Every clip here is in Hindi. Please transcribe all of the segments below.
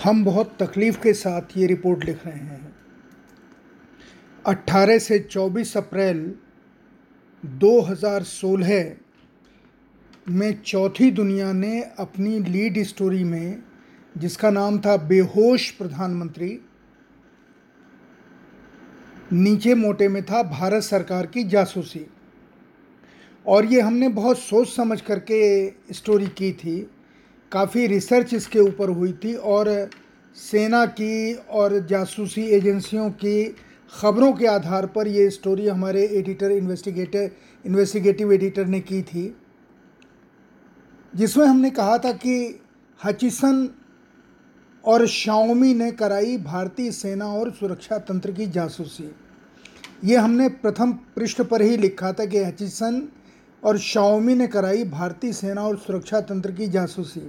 हम बहुत तकलीफ़ के साथ ये रिपोर्ट लिख रहे हैं। 18 से 24 अप्रैल 2016 में चौथी दुनिया ने अपनी लीड स्टोरी में, जिसका नाम था बेहोश प्रधानमंत्री, नीचे मोटे में था भारत सरकार की जासूसी। और ये हमने बहुत सोच समझ करके स्टोरी की थी। काफ़ी रिसर्च इसके ऊपर हुई थी और सेना की और जासूसी एजेंसियों की ख़बरों के आधार पर ये स्टोरी हमारे एडिटर इन्वेस्टिगेटर इन्वेस्टिगेटिव एडिटर ने की थी। जिसमें हमने कहा था कि हचिसन और शाओमी ने कराई भारतीय सेना और सुरक्षा तंत्र की जासूसी। ये हमने प्रथम पृष्ठ पर ही लिखा था कि हचिसन और शाओमी ने कराई भारतीय सेना और सुरक्षा तंत्र की जासूसी।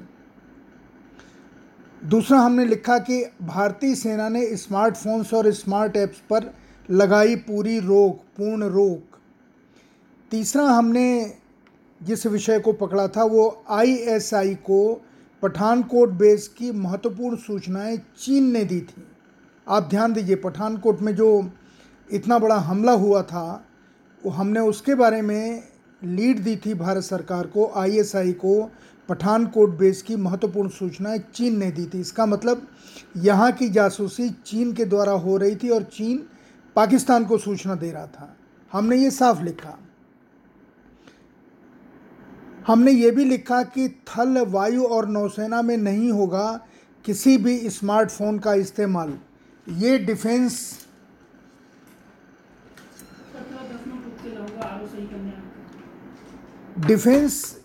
दूसरा हमने लिखा कि भारतीय सेना ने स्मार्टफोन्स और स्मार्ट ऐप्स पर लगाई पूरी रोक, पूर्ण रोक। तीसरा हमने जिस विषय को पकड़ा था वो आईएसआई को पठानकोट बेस की महत्वपूर्ण सूचनाएँ चीन ने दी थी। आप ध्यान दीजिए, पठानकोट में जो इतना बड़ा हमला हुआ था, वो हमने उसके बारे में लीड दी थी भारत सरकार को आईएसआई को पठानकोट बेस की महत्वपूर्ण सूचनाएँ चीन ने दी थी। इसका मतलब यहाँ की जासूसी चीन के द्वारा हो रही थी और चीन पाकिस्तान को सूचना दे रहा था। हमने ये साफ़ लिखा। हमने ये भी लिखा कि थल वायु और नौसेना में नहीं होगा किसी भी स्मार्टफ़ोन का इस्तेमाल। ये डिफेंस डिफेंस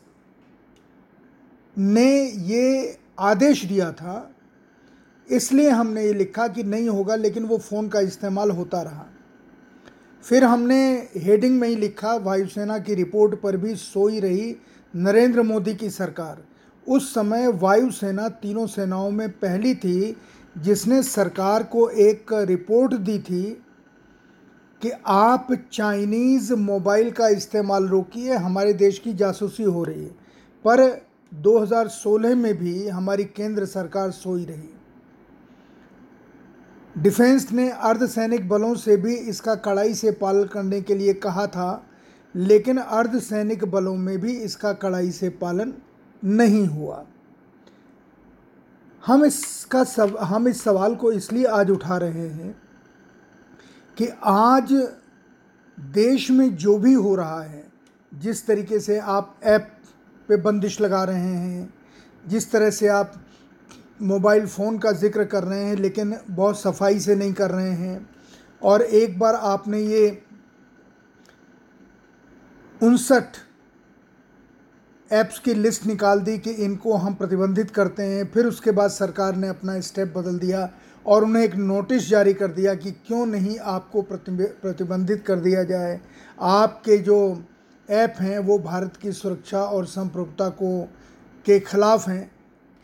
ने ये आदेश दिया था, इसलिए हमने ये लिखा कि नहीं होगा, लेकिन वो फ़ोन का इस्तेमाल होता रहा। फिर हमने हेडिंग में ही लिखा, वायुसेना की रिपोर्ट पर भी सोई रही नरेंद्र मोदी की सरकार। उस समय वायुसेना तीनों सेनाओं में पहली थी, जिसने सरकार को एक रिपोर्ट दी थी कि आप चाइनीज़ मोबाइल का इस्तेमाल रोकिए, हमारे देश की जासूसी हो रही है। पर 2016 में भी हमारी केंद्र सरकार सोई रही। डिफेंस ने अर्धसैनिक बलों से भी इसका कड़ाई से पालन करने के लिए कहा था, लेकिन अर्धसैनिक बलों में भी इसका कड़ाई से पालन नहीं हुआ। हम इसका सब, हम इस सवाल को इसलिए आज उठा रहे हैं कि आज देश में जो भी हो रहा है, जिस तरीके से आप ऐप पे बंदिश लगा रहे हैं। जिस तरह से आप मोबाइल फ़ोन का ज़िक्र कर रहे हैं, लेकिन बहुत सफ़ाई से नहीं कर रहे हैं। और एक बार आपने ये उनसठ ऐप्स की लिस्ट निकाल दी कि इनको हम प्रतिबंधित करते हैं, फिर उसके बाद सरकार ने अपना स्टेप बदल दिया और उन्हें एक नोटिस जारी कर दिया कि क्यों नहीं आपको प्रतिबंधित कर दिया जाए। आपके जो ऐप हैं, वो भारत की सुरक्षा और संप्रभुता को, के ख़िलाफ़ हैं।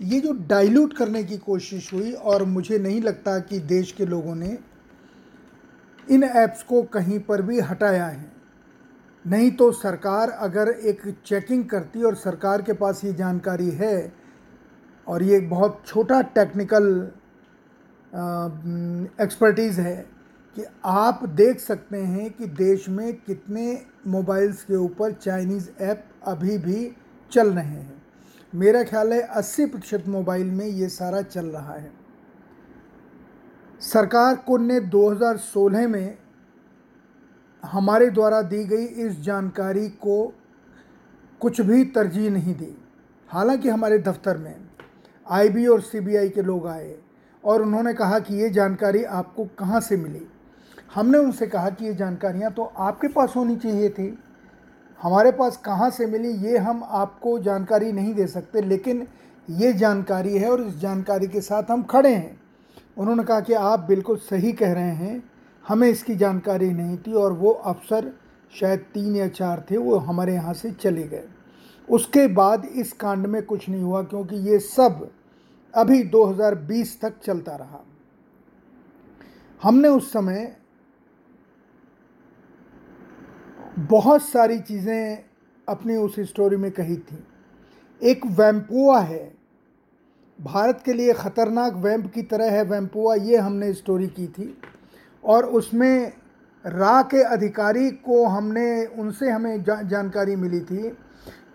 ये जो डाइल्यूट करने की कोशिश हुई और मुझे नहीं लगता कि देश के लोगों ने इन ऐप्स को कहीं पर भी हटाया है। नहीं तो सरकार अगर एक चेकिंग करती और सरकार के पास ये जानकारी है और ये बहुत छोटा टेक्निकल एक्सपर्टीज़ है कि आप देख सकते हैं कि देश में कितने मोबाइल्स के ऊपर चाइनीज़ ऐप अभी भी चल रहे हैं। मेरा ख्याल है 80 प्रतिशत मोबाइल में ये सारा चल रहा है। सरकार को ने 2016 में हमारे द्वारा दी गई इस जानकारी को कुछ भी तरजीह नहीं दी। हालाँकि हमारे दफ्तर में आईबी और सीबीआई के लोग आए और उन्होंने कहा कि ये जानकारी आपको कहाँ से मिली? हमने उनसे कहा कि ये जानकारियाँ तो आपके पास होनी चाहिए थी। हमारे पास कहाँ से मिली, ये हम आपको जानकारी नहीं दे सकते, लेकिन ये जानकारी है और इस जानकारी के साथ हम खड़े हैं। उन्होंने कहा कि आप बिल्कुल सही कह रहे हैं, हमें इसकी जानकारी नहीं थी और वो अफसर शायद तीन या चार थे, वो हमारे यहाँ से चले गए। उसके बाद इस कांड में कुछ नहीं हुआ, क्योंकि ये सब अभी 2020 तक चलता रहा। हमने उस समय बहुत सारी चीज़ें अपनी उस स्टोरी में कही थी। एक वैम्पुआ है। भारत के लिए ख़तरनाक वैम्प की तरह है वैम्पुआ ये हमने स्टोरी की थी। और उसमें रा के अधिकारी को हमने उनसे हमें जा, जानकारी मिली थी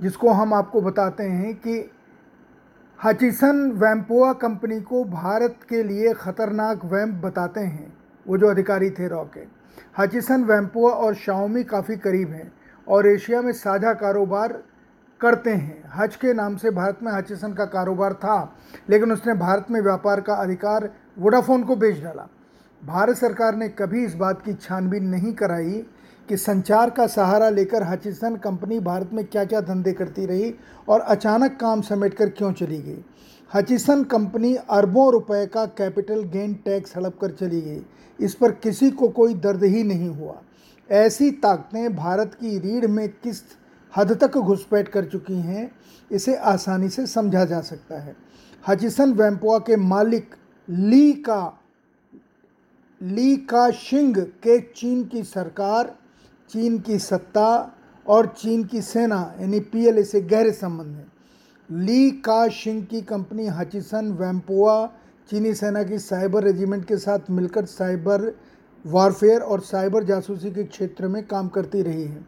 जिसको हम आपको बताते हैं कि हचिसन वैम्पुआ कंपनी को भारत के लिए ख़तरनाक वैम्प बताते हैं वो जो अधिकारी थे रॉ के। हचिसन, वैम्पुआ और शाओमी काफ़ी करीब हैं और एशिया में साझा कारोबार करते हैं। हज के नाम से भारत में हचिसन का कारोबार था, लेकिन उसने भारत में व्यापार का अधिकार वोडाफोन को बेच डाला। भारत सरकार ने कभी इस बात की छानबीन नहीं कराई कि संचार का सहारा लेकर हचिसन कंपनी भारत में क्या क्या धंधे करती रही और अचानक काम समेटकर क्यों चली गई। हचिसन कंपनी अरबों रुपए का कैपिटल गेन टैक्स हड़प कर चली गई। इस पर किसी को कोई दर्द ही नहीं हुआ। ऐसी ताकतें भारत की रीढ़ में किस हद तक घुसपैठ कर चुकी हैं, इसे आसानी से समझा जा सकता है। हचिसन वैम्पुआ के मालिक ली का ली का शिंग के चीन की सरकार, चीन की सत्ता और चीन की सेना, यानी पीएलए से गहरे संबंध हैं। ली का शिंग की कंपनी हचिसन वैम्पोआ चीनी सेना की साइबर रेजिमेंट के साथ मिलकर साइबर वारफेयर और साइबर जासूसी के क्षेत्र में काम करती रही है।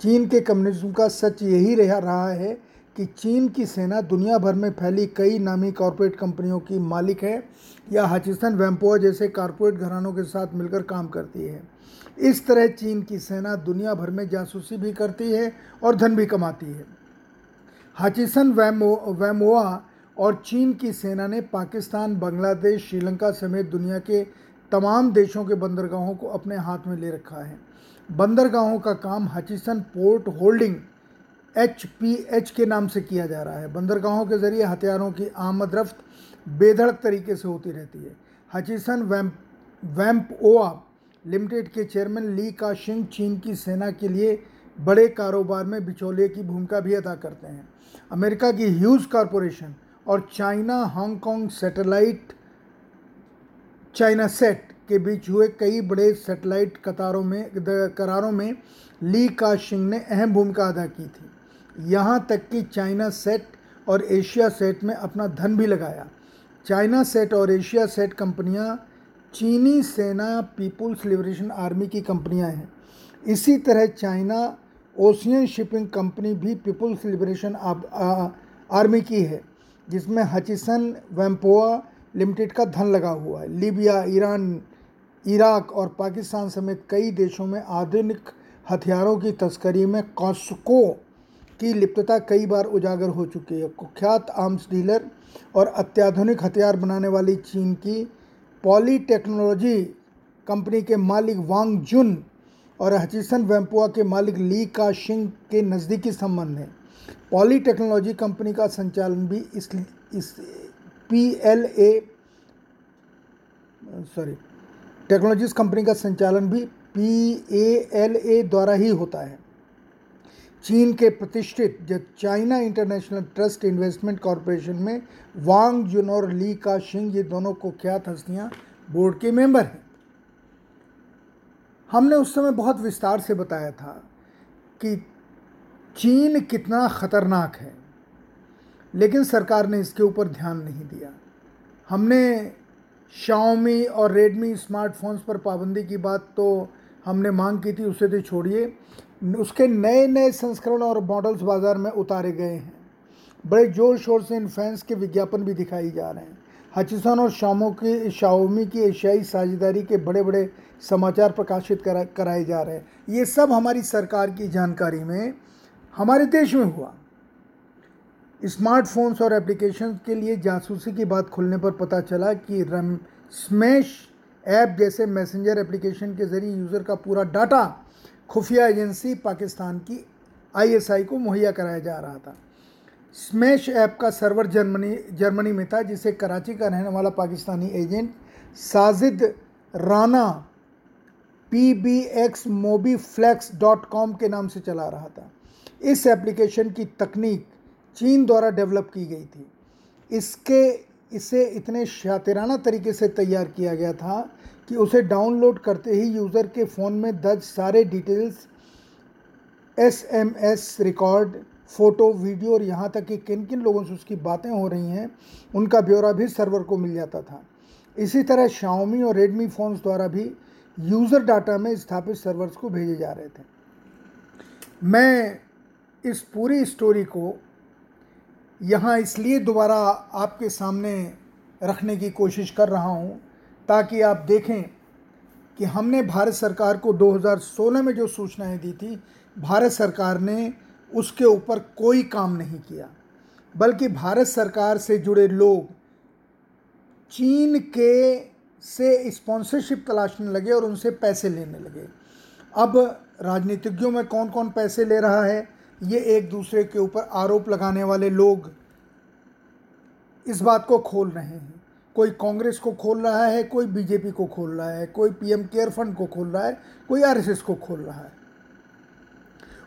चीन के कम्युनिज्म का सच यही रह, रहा है कि चीन की सेना दुनिया भर में फैली कई नामी कॉरपोरेट कंपनियों की मालिक है या हचिसन वैम्पोआ जैसे कॉरपोरेट घरानों के साथ मिलकर काम करती है। इस तरह चीन की सेना दुनिया भर में जासूसी भी करती है और धन भी कमाती है। हचिसन वैमो, वैमोआ और चीन की सेना ने पाकिस्तान, बांग्लादेश, श्रीलंका समेत दुनिया के तमाम देशों के बंदरगाहों को अपने हाथ में ले रखा है। बंदरगाहों का काम Hutchison Port Holding H P H के नाम से किया जा रहा है। बंदरगाहों के ज़रिए हथियारों की आमद रफ्त बेधड़क तरीके से होती रहती है। हचिसन वैम्प वैम्प ओआ लिमिटेड के चेयरमैन ली का शिंग चीन की सेना के लिए बड़े कारोबार में बिचौलिए की भूमिका भी अदा करते हैं। अमेरिका की ह्यूज कॉरपोरेशन और China Hong Kong satellite, ChinaSat के बीच हुए कई बड़े सैटेलाइट कतारों में करारों में ली का शिंग ने अहम भूमिका अदा की थी। यहाँ तक कि चाइना सेट और एशिया सेट में अपना धन भी लगाया। चाइना सेट और एशिया सेट कंपनियाँ चीनी सेना पीपुल्स लिबरेशन आर्मी की कंपनियाँ हैं। इसी तरह चाइना ओशियन शिपिंग कंपनी भी पीपुल्स लिबरेशन आर्मी की है, जिसमें हचिसन वैम्पोआ लिमिटेड का धन लगा हुआ है। लीबिया, ईरान, इराक और पाकिस्तान समेत कई देशों में आधुनिक हथियारों की तस्करी में कॉस्को की लिप्तता कई बार उजागर हो चुकी है। कुख्यात आर्म्स डीलर और अत्याधुनिक हथियार बनाने वाली चीन की पॉली टेक्नोलॉजी कंपनी के मालिक वांग जुन और हचिसन वैम्पुआ के मालिक ली का शिंग के नज़दीकी संबंध हैं। पॉली टेक्नोलॉजी कंपनी का संचालन भी इस इस P L A sorry, technologies company का संचालन भी पी ए एल ए द्वारा ही होता है। चीन के प्रतिष्ठित China International Trust Investment Corporation में वांग जुन और ली का शिंग, ये दोनों कुख्यात हस्तियाँ बोर्ड के मेंबर हैं। हमने उस समय बहुत विस्तार से बताया था कि चीन कितना ख़तरनाक है, लेकिन सरकार ने इसके ऊपर ध्यान नहीं दिया। हमने शाओमी और रेडमी स्मार्टफोन्स पर पाबंदी की बात तो हमने मांग की थी, उसे तो छोड़िए। उसके नए नए संस्करण और मॉडल्स बाज़ार में उतारे गए हैं। बड़े ज़ोर शोर से इन फैंस के विज्ञापन भी दिखाई जा रहे हैं। हचिसन और शामो की शाओमी की एशियाई साझेदारी के बड़े बड़े समाचार प्रकाशित करा, कराए जा रहे हैं। ये सब हमारी सरकार की जानकारी में हमारे देश में हुआ। स्मार्टफोन्स और एप्लीकेशन के लिए जासूसी की बात खुलने पर पता चला कि रम, स्मैश ऐप जैसे मैसेंजर एप्लीकेशन के ज़रिए यूज़र का पूरा डाटा खुफिया एजेंसी पाकिस्तान की आईएसआई को मुहैया कराया जा रहा था। स्मैश ऐप का सर्वर जर्मनी जर्मनी में था, जिसे कराची का रहने वाला Pakistani agent Sajid Rana P B X mobi flex dot com के नाम से चला रहा था। इस एप्लीकेशन की तकनीक चीन द्वारा डेवलप की गई थी। इसके, इसे इतने शातिराना तरीके से तैयार किया गया था कि उसे डाउनलोड करते ही यूज़र के फ़ोन में दर्ज सारे details S M S record photo video और यहाँ तक कि किन किन लोगों से उसकी बातें हो रही हैं, उनका ब्यौरा भी सर्वर को मिल जाता था। इसी तरह शाओमी और रेडमी फ़ोन्स द्वारा भी यूज़र डाटा में स्थापित सर्वर्स को भेजे जा रहे थे। मैं इस पूरी स्टोरी को यहाँ इसलिए दोबारा आपके सामने रखने की कोशिश कर रहा हूँ ताकि आप देखें कि हमने भारत सरकार को 2016 में जो सूचनाएँ दी थी, भारत सरकार ने उसके ऊपर कोई काम नहीं किया। बल्कि भारत सरकार से जुड़े लोग चीन के से स्पॉन्सरशिप तलाशने लगे और उनसे पैसे लेने लगे। अब राजनीतिज्ञों में कौन कौन पैसे ले रहा है, ये एक दूसरे के ऊपर आरोप लगाने वाले लोग इस बात को खोल रहे हैं। कोई कांग्रेस को खोल रहा है, कोई बीजेपी को खोल रहा है, कोई पीएम केयर फंड को खोल रहा है, कोई आरएसएस को खोल रहा है।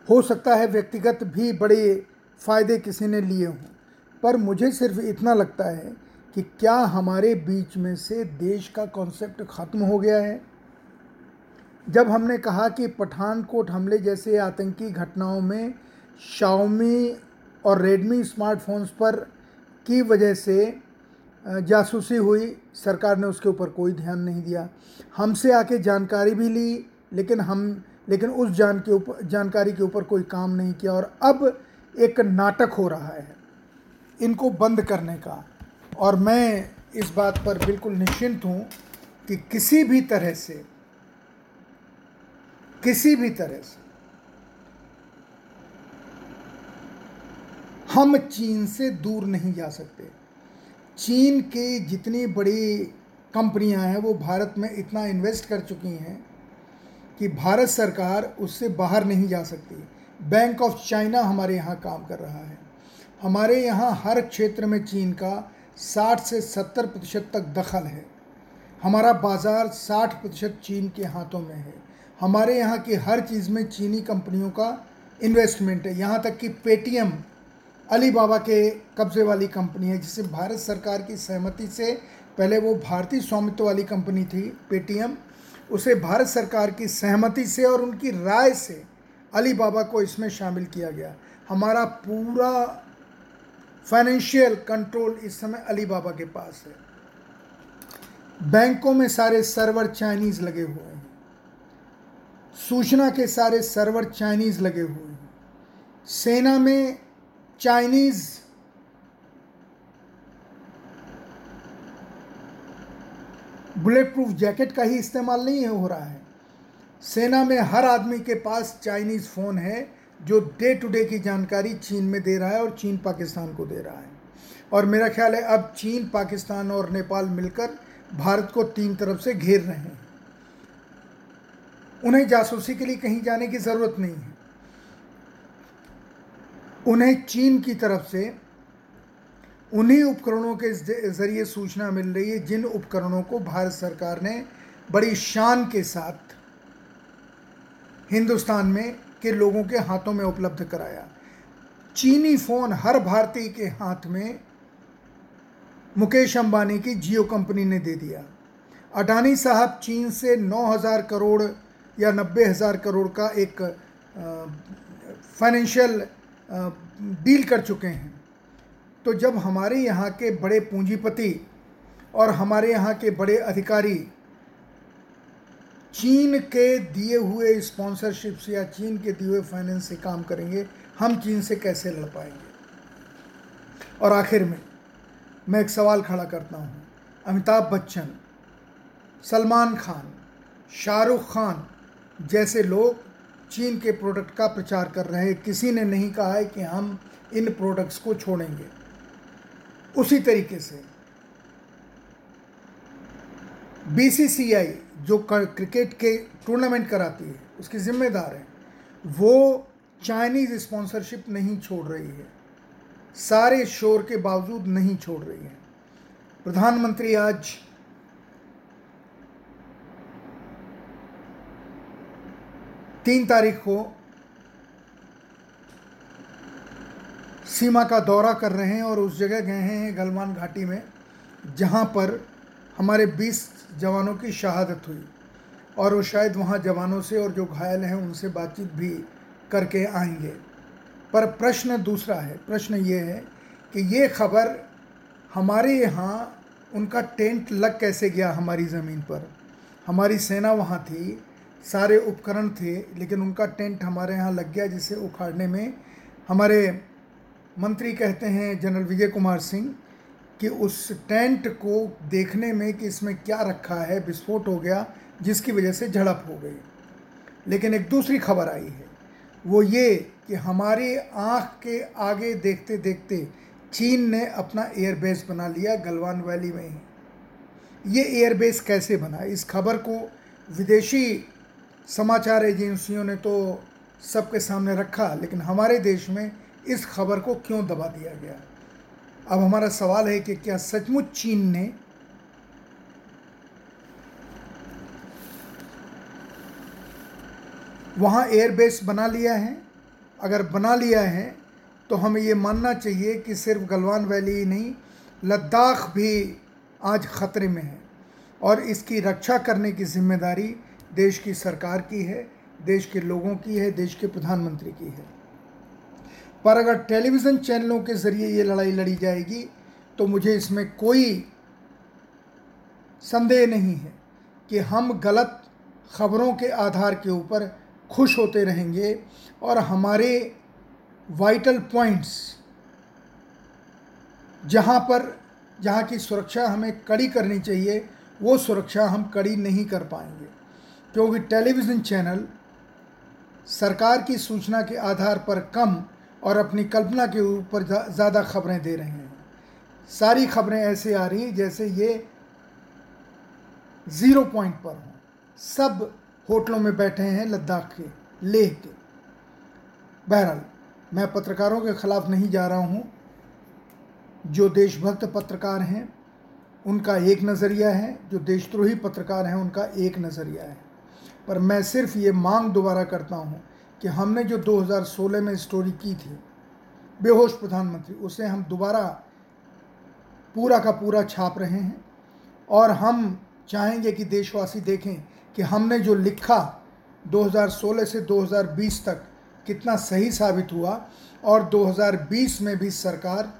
हो सकता है व्यक्तिगत भी बड़े फ़ायदे किसी ने लिए हों, पर मुझे सिर्फ़ इतना लगता है कि क्या हमारे बीच में से देश का कॉन्सेप्ट ख़त्म हो गया है? जब हमने कहा कि पठानकोट हमले जैसे आतंकी घटनाओं में शाओमी और रेडमी स्मार्टफोन्स पर की वजह से जासूसी हुई, सरकार ने उसके ऊपर कोई ध्यान नहीं दिया। हमसे आके जानकारी भी ली, लेकिन हम, लेकिन उस जान के ऊपर जानकारी के ऊपर कोई काम नहीं किया और अब एक नाटक हो रहा है, इनको बंद करने का। और मैं इस बात पर बिल्कुल निश्चिंत हूँ कि किसी भी तरह से, किसी भी तरह से हम चीन से दूर नहीं जा सकते। चीन के जितनी बड़ी कंपनियाँ हैं, वो भारत में इतना इन्वेस्ट कर चुकी हैं कि भारत सरकार उससे बाहर नहीं जा सकती। बैंक ऑफ़ चाइना हमारे यहाँ काम कर रहा है। हमारे यहाँ हर क्षेत्र में चीन का 60 से 70 प्रतिशत तक दखल है। हमारा बाज़ार 60 प्रतिशत चीन के हाथों में है। हमारे यहाँ की हर चीज़ में चीनी कंपनियों का इन्वेस्टमेंट है। यहाँ तक कि पेटीएम अली बाबा के कब्ज़े वाली कंपनी है, जिसे भारत सरकार की सहमति से पहले वो भारतीय स्वामित्व वाली कंपनी थी पेटीएम उसे भारत सरकार की सहमति से और उनकी राय से अली बाबा को इसमें शामिल किया गया। हमारा पूरा फाइनेंशियल कंट्रोल इस समय अली बाबा के पास है। बैंकों में सारे सर्वर चाइनीज़ लगे हुए हैं। सूचना के सारे सर्वर चाइनीज़ लगे हुए हैं। सेना में चाइनीज़ बुलेट प्रूफ जैकेट का ही इस्तेमाल नहीं हो रहा है। सेना में हर आदमी के पास चाइनीज़ फ़ोन है। जो डे टू डे की जानकारी चीन में दे रहा है और चीन पाकिस्तान को दे रहा है। और मेरा ख्याल है अब चीन, पाकिस्तान और नेपाल मिलकर भारत को तीन तरफ़ से घेर रहे हैं। उन्हें जासूसी के लिए कहीं जाने की ज़रूरत नहीं है। उन्हें चीन की तरफ़ से उन्हीं उपकरणों के ज़रिए सूचना मिल रही है, जिन उपकरणों को भारत सरकार ने बड़ी शान के साथ हिंदुस्तान में के लोगों के हाथों में उपलब्ध कराया। चीनी फ़ोन हर भारतीय के हाथ में मुकेश अंबानी की जियो कंपनी ने दे दिया। अडानी साहब चीन से 9000 करोड़ या नब्बे हज़ार करोड़ का एक फाइनेंशियल डील कर चुके हैं। तो जब हमारे यहाँ के बड़े पूंजीपति और हमारे यहाँ के बड़े अधिकारी चीन के दिए हुए स्पॉन्सरशिप से या चीन के दिए हुए फाइनेंस से काम करेंगे, हम चीन से कैसे लड़ पाएँगे? और आखिर में, मैं एक सवाल खड़ा करता हूँ। अमिताभ बच्चन, सलमान खान, शाहरुख खान जैसे लोग चीन के प्रोडक्ट का प्रचार कर रहे हैं। किसी ने नहीं कहा है कि हम इन प्रोडक्ट्स को छोड़ेंगे। उसी तरीके से बीसीसीआई जो क्रिकेट के टूर्नामेंट कराती है, उसकी जिम्मेदार है, वो चाइनीज़ स्पॉन्सरशिप नहीं छोड़ रही है। सारे शोर के बावजूद नहीं छोड़ रही है। प्रधानमंत्री आज तीन तारीख को सीमा का दौरा कर रहे हैं और उस जगह गए हैं गलवान घाटी में, जहाँ पर हमारे 20 जवानों की शहादत हुई और वो शायद वहाँ जवानों से और जो घायल हैं उनसे बातचीत भी करके आएँगे। पर प्रश्न दूसरा है, प्रश्न ये है कि ये खबर हमारे यहाँ उनका टेंट लग कैसे गया हमारी ज़मीन पर? हमारी सेना वहाँ थी, सारे उपकरण थे, लेकिन उनका टेंट हमारे यहाँ लग गया जिसे उखाड़ने में हमारे मंत्री कहते हैं जनरल विजय कुमार सिंह। कि उस टेंट को देखने में कि इसमें क्या रखा है, विस्फोट हो गया, जिसकी वजह से झड़प हो गई। लेकिन एक दूसरी खबर आई है, वो ये कि हमारी आँख के आगे देखते देखते चीन ने अपना एयरबेस बना लिया गलवान वैली में ही। ये एयरबेस कैसे बना? इस खबर को विदेशी समाचार एजेंसियों ने तो सबके सामने रखा, लेकिन हमारे देश में इस खबर को क्यों दबा दिया गया? अब हमारा सवाल है कि क्या सचमुच चीन ने वहाँ एयरबेस बना लिया है? अगर बना लिया है तो हमें ये मानना चाहिए कि सिर्फ़ गलवान वैली ही नहीं, लद्दाख भी आज ख़तरे में है और इसकी रक्षा करने की ज़िम्मेदारी देश की सरकार की है, देश के लोगों की है, देश के प्रधानमंत्री की है। पर अगर टेलीविज़न चैनलों के ज़रिए ये लड़ाई लड़ी जाएगी तो मुझे इसमें कोई संदेह नहीं है कि हम गलत खबरों के आधार के ऊपर खुश होते रहेंगे और हमारे वाइटल पॉइंट्स जहाँ पर, जहाँ की सुरक्षा हमें कड़ी करनी चाहिए, वो सुरक्षा हम कड़ी नहीं कर पाएँगे। क्योंकि टेलीविज़न चैनल सरकार की सूचना के आधार पर कम और अपनी कल्पना के ऊपर ज़्यादा खबरें दे रहे हैं। सारी खबरें ऐसे आ रही जैसे ये ज़ीरो पॉइंट पर हों। सब होटलों में बैठे हैं लद्दाख के, लेह के। बहरहाल, मैं पत्रकारों के ख़िलाफ़ नहीं जा रहा हूँ। जो देशभक्त पत्रकार हैं, उनका एक नज़रिया है। जो देशद्रोही पत्रकार हैं, उनका एक नज़रिया है। पर मैं सिर्फ़ ये मांग दोबारा करता हूँ कि हमने जो 2016 में स्टोरी की थी, बेहोश प्रधानमंत्री, उसे हम दोबारा पूरा का पूरा छाप रहे हैं और हम चाहेंगे कि देशवासी देखें कि हमने जो लिखा 2016 से 2020 तक कितना सही साबित हुआ और 2020 में भी सरकार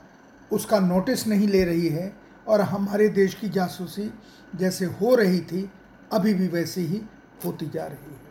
उसका नोटिस नहीं ले रही है और हमारे देश की जासूसी जैसे हो रही थी, अभी भी वैसे ही होती जा रही है।